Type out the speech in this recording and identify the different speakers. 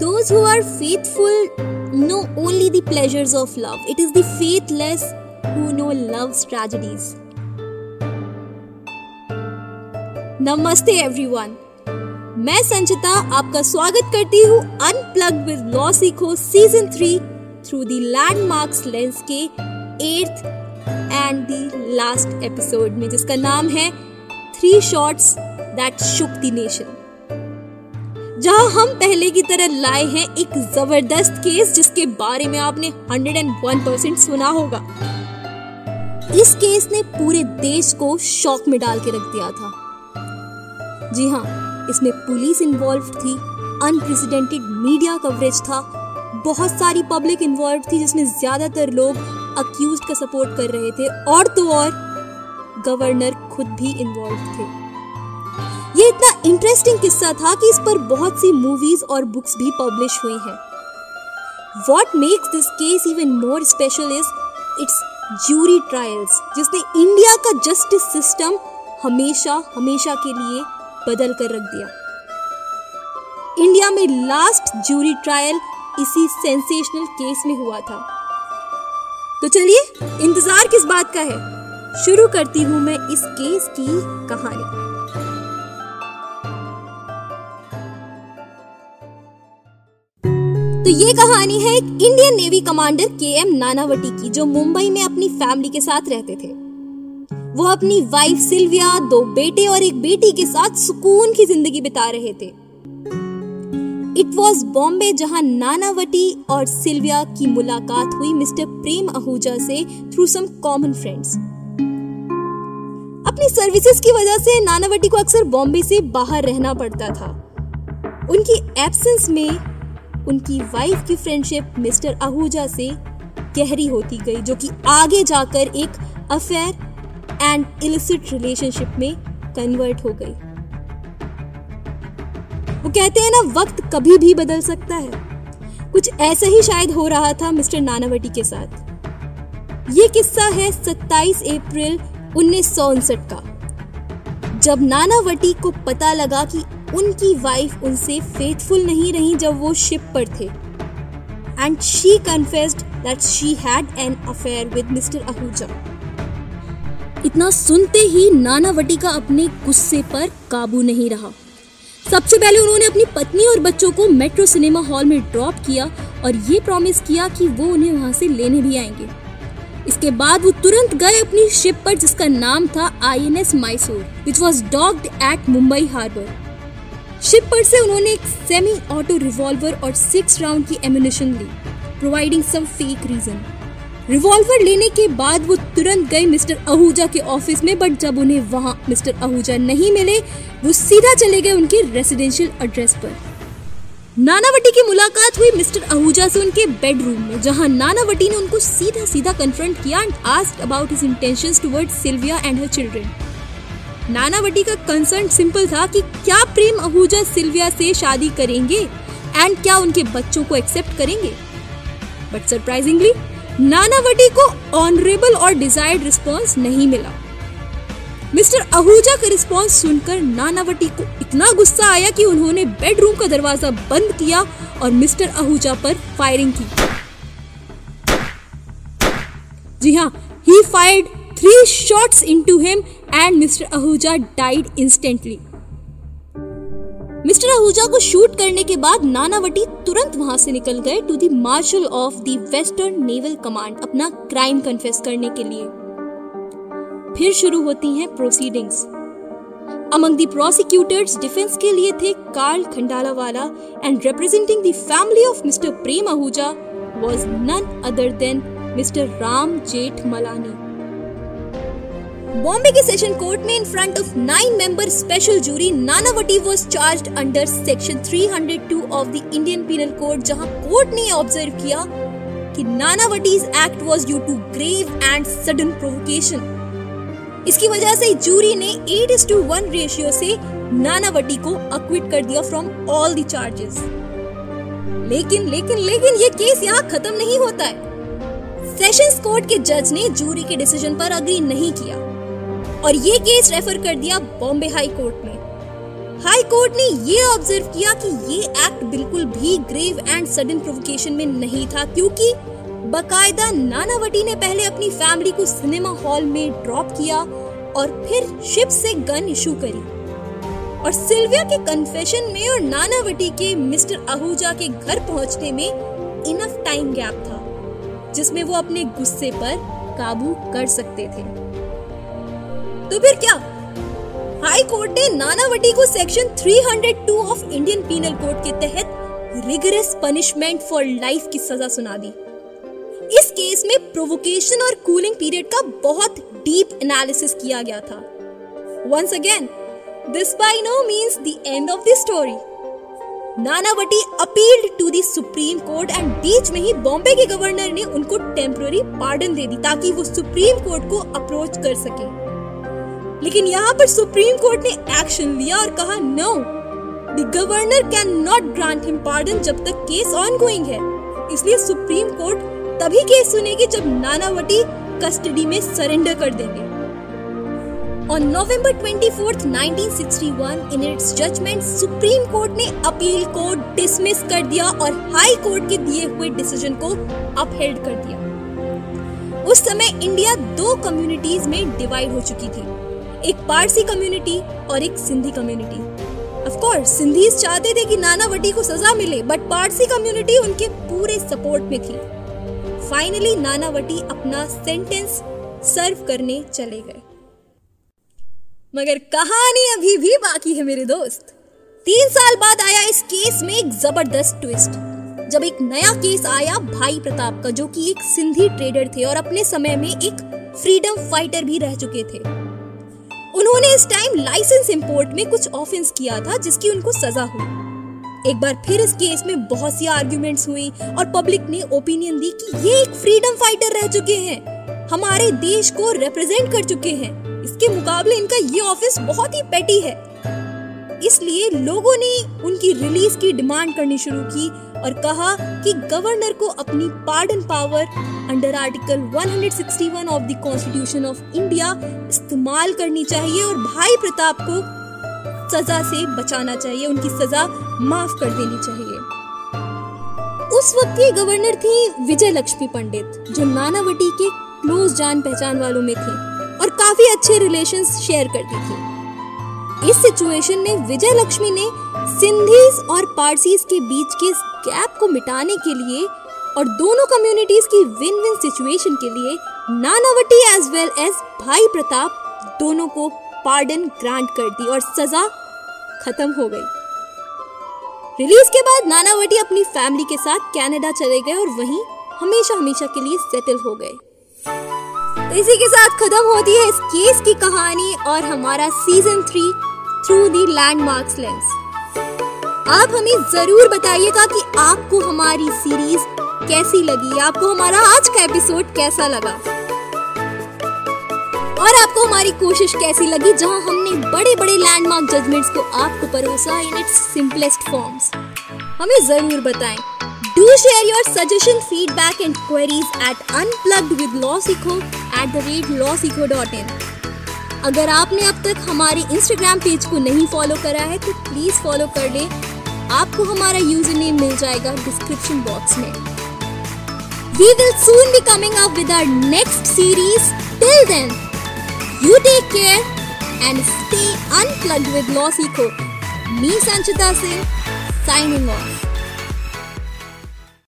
Speaker 1: Those who are faithful know only the pleasures of love. It is the faithless who know love's tragedies. नमस्ते everyone मैं संचिता आपका स्वागत करती हूँ unplug with law season three through the landmarks lens के eighth and the last episode में, जिसका नाम है three shots that shook the nation जहाँ हम पहले की तरह लाए हैं एक ज़बरदस्त केस जिसके बारे में आपने 101 परसेंट सुना होगा। इस केस ने पूरे देश को शॉक में डाल के रख दिया था। जी हाँ इसमें पुलिस इन्वॉल्व थी अनप्रेसिडेंटेड मीडिया कवरेज था, बहुत सारी पब्लिक इन्वॉल्व थी जिसमें ज़्यादातर लोग अक्यूज का सपोर्ट कर रहे थे, और तो और गवर्नर खुद भी इन्वॉल्व थे। ये इतना इंटरेस्टिंग किस्सा था कि इस पर बहुत सी मूवीज़ और बुक्स भी पब्लिश हुई हैं। What makes this case even more special is it's jury trials जिसने इंडिया का जस्टिस सिस्टम हमेशा हमेशा के लिए बदल कर रख दिया। इंडिया में लास्ट ज्यूरी ट्रायल इसी सेंसेशनल केस में हुआ था। तो चलिए, इंतज़ार किस बात का है? शुरू करती हूँ मैं इस केस की कहानी। ये कहानी है एक Indian Navy commander K M Nanavati की, जो मुंबई में अपनी फैमिली के साथ रहते थे। वो अपनी वाइफ सिल्विया दो बेटे और एक बेटी के साथ सुकून की ज़िंदगी बिता रहे थे। इट वॉज़ बॉम्बे जहाँ नानावटी और सिल्विया की मुलाकात हुई मिस्टर प्रेम आहूजा से थ्रू सम कॉमन फ्रेंड्स अपनी सर्विसेज़ की वजह से नानावटी को अक्सर बॉम्बे से बाहर रहना पड़ता था। उनकी एब्सेंस में उनकी वाइफ की फ्रेंडशिप मिस्टर आहूजा से गहरी होती गई, जो कि आगे जाकर एक अफेयर एंड इलिसिट रिलेशनशिप में कन्वर्ट हो गई। वो कहते हैं ना, वक्त कभी भी बदल सकता है। कुछ ऐसा ही शायद हो रहा था मिस्टर नानावटी के साथ। ये किस्सा है 27 अप्रैल उन्नीस सौ उनसठ का। जब नानावटी को पता लगा कि उनकी वाइफ उनसे फेथफुल नहीं रही जब वो शिप पर थे। And she confessed that she had an affair with mister Ahuja इतना सुनते ही नानावटी का अपने गुस्से पर काबू नहीं रहा। सबसे पहले उन्होंने अपनी पत्नी और बच्चों को मेट्रो सिनेमा हॉल में ड्रॉप किया और ये प्रॉमिस किया कि वो उन्हें वहाँ से लेने भी आएँगे। इसके बाद वो तुरंत गए अपनी शिप पर जिसका नाम था I N S Mysore which was docked at Mumbai harbour ship पर से उन्होंने एक सेमी ऑटो रिवॉल्वर और सिक्स राउंड की एम्यूनिशन ली providing some fake reason revolver लेने के बाद वो तुरंत गए मिस्टर आहूजा के ऑफ़िस में बट जब उन्हें वहाँ मिस्टर आहूजा नहीं मिले, वो सीधा चले गए उनके रेसिडेंशियल एड्रेस पर। नानावटी की मुलाकात हुई मिस्टर आहूजा से उनके बेडरूम में, जहाँ नानावटी ने उनको सीधा सीधा कन्फ्रंट किया and asked about his intentions towards Sylvia and her children Nanavati का कंसर्न सिंपल था कि क्या प्रेम आहूजा सिल्विया से शादी करेंगे एंड क्या उनके बच्चों को एक्सेप्ट करेंगे? बट सरप्राइजिंगली नानावटी को ऑनरेबल और डिजायर्ड रिस्पॉन्स नहीं मिला। मिस्टर आहूजा का रिस्पॉन्स सुनकर नानावटी को इतना गुस्सा आया कि उन्होंने बेडरूम का दरवाज़ा बंद किया और मिस्टर आहूजा पर फायरिंग की। जी हाँ he fired three shots into him and mister Ahuja died instantly mister Ahuja को शूट करने के बाद नानावटी तुरंत वहाँ से निकल गए to the marshal of the western naval command अपना क्राइम कन्फेस करने के लिए। फिर शुरू होती हैं proceedings among the prosecutors defence के लिए थे Karl Khandalawala and representing the family of mister Prem Ahuja was none other than mister Ram Jethmalani Bombay के सेशन कोर्ट में in front of nine member special jury Nanavati was charged under section 302 of the Indian penal code जहाँ court ने observe किया कि Nanavati's act was due to grave and sudden provocation इसकी वजह से jury ने 8 is to 1 ratio से नानावटी को अक्विट कर दिया फ्रॉम ऑल द चार्जेस लेकिन लेकिन लेकिन ये केस यहाँ खत्म नहीं होता है। सेशंस कोर्ट के जज ने जूरी के डिसीज़न पर अग्री नहीं किया। और ये केस रेफर कर दिया बॉम्बे हाई कोर्ट में हाई कोर्ट ने ये ऑब्ज़र्व किया कि ये एक्ट बिल्कुल भी ग्रेव एंड सडन प्रोवोकेशन में नहीं था, क्योंकि बकायदा नानावटी ने पहले अपनी फैमिली को सिनेमा हॉल में ड्रॉप किया और फिर शिप से गन इशू करी। और सिल्विया के कन्फेशन में और नानावटी के मिस्टर आहूजा के घर पहुँचने में इनफ टाइम गैप था, जिसमें वो अपने गुस्से पर काबू कर सकते थे। तो फिर क्या? हाई कोर्ट ने नानावटी को section 302 of Indian penal code के तहत रिगरस पनिशमेंट फॉर लाइफ की सजा सुना दी। इस केस में प्रोवोकेशन और कूलिंग पीरियड का बहुत डीप एनालिसिस किया गया था। Once again this by no means the end of the story Nanavati appealed to the Supreme Court and बीच में ही बॉम्बे के गवर्नर ने उनको टेम्पररी पार्डन दे दी ताकि वो सुप्रीम कोर्ट को अप्रोच कर सके। लेकिन यहाँ पर सुप्रीम कोर्ट ने एक्शन लिया और कहा no the governor can not grant him pardon जब तक केस ऑन गोइंग है. इसलिए सुप्रीम कोर्ट तभी केस सुनेगी जब नानावटी कस्टडी में सरेंडर कर देंगे। On November 24th, 1961, in its judgment, Supreme Court ने अपील को डिसमिस कर दिया और हाई कोर्ट के दिए हुए डिसीज़न को अपहेल्ड कर दिया। उस समय इंडिया दो कम्युनिटीज में डिवाइड हो चुकी थी। एक पारसी कम्युनिटी और एक Sindhi community of course Sindhis चाहते थे कि नानावटी को सजा मिले बट पारसी कम्युनिटी उनके पूरे सपोर्ट में थी. फाइनली नानावटी अपना सेंटेंस सर्व करने चले गए. मगर कहानी अभी भी बाकी है मेरे दोस्त. तीन साल बाद आया इस केस में एक ज़बरदस्त ट्विस्ट जब एक नया केस आया भाई प्रताप का, जो कि एक सिंधी ट्रेडर थे और अपने समय में एक फ्रीडम फाइटर भी रह चुके थे. उन्होंने इस टाइम लाइसेंस इंपोर्ट में कुछ ऑफेंस किया था, जिसकी उनको सजा हुई। एक बार फिर इस केस में बहुत सी आर्ग्यूमेंट्स हुई और पब्लिक ने ओपिनियन दी कि ये एक फ्रीडम फाइटर रह चुके हैं। हमारे देश को रिप्रेजेंट कर चुके हैं। इसके मुकाबले इनका ये ऑफ़िस बहुत ही पेटी है। इसलिए लोगों ने उनकी रिलीज़ की डिमांड करनी शुरू की और कहा कि गवर्नर को अपनी pardon power under article 161 of the constitution of India इस्तेमाल करनी चाहिए और भाई प्रताप को सजा से बचाना चाहिए, उनकी सजा माफ़ कर देनी चाहिए। उस वक्त ये गवर्नर थी विजय लक्ष्मी पंडित, जो नानावटी के क्लोज जान पहचान वालों में थे और काफ़ी अच्छे रिलेशंस शेयर करती थी। इस सिचुएशन में विजय लक्ष्मी ने सिंधीज और पारसीज के बीच के गैप को मिटाने के लिए और दोनों कम्युनिटीज की विन विन सिचुएशन के लिए नानावटी एज वेल एज भाई प्रताप दोनों को पार्डन ग्रांट कर दी और सजा खत्म हो गई। रिलीज़ के बाद नानावटी अपनी फैमिली के साथ कनाडा चले गए और वहीं हमेशा हमेशा के लिए सेटल हो गए। इसी के साथ खत्म होती है इस केस की कहानी और हमारा season three through the landmarks lens आप हमें ज़रूर बताइएगा कि आपको हमारी सीरीज़ कैसी लगी, आपको हमारा आज का एपिसोड कैसा लगा? और आपको हमारी कोशिश कैसी लगी जहाँ हमने बड़े बड़े लैंडमार्क जजमेंट्स को आपको परोसा इन इट्स सिंपलेस्ट फॉर्म्स हमें ज़रूर बताएँ। Do share your suggestion feedback and queries at unplugged with LawSikho at the rate LawSikho dot in अगर आपने अब तक हमारे इंस्टाग्राम पेज को नहीं फॉलो करा है तो प्लीज़ फॉलो कर ले। आपको हमारा यूज़र नेम मिल जाएगा डिस्क्रिप्शन बॉक्स में। We will soon be coming up with our next series till then you take care and stay unplugged with LawSikho me Sanchita Singh signing off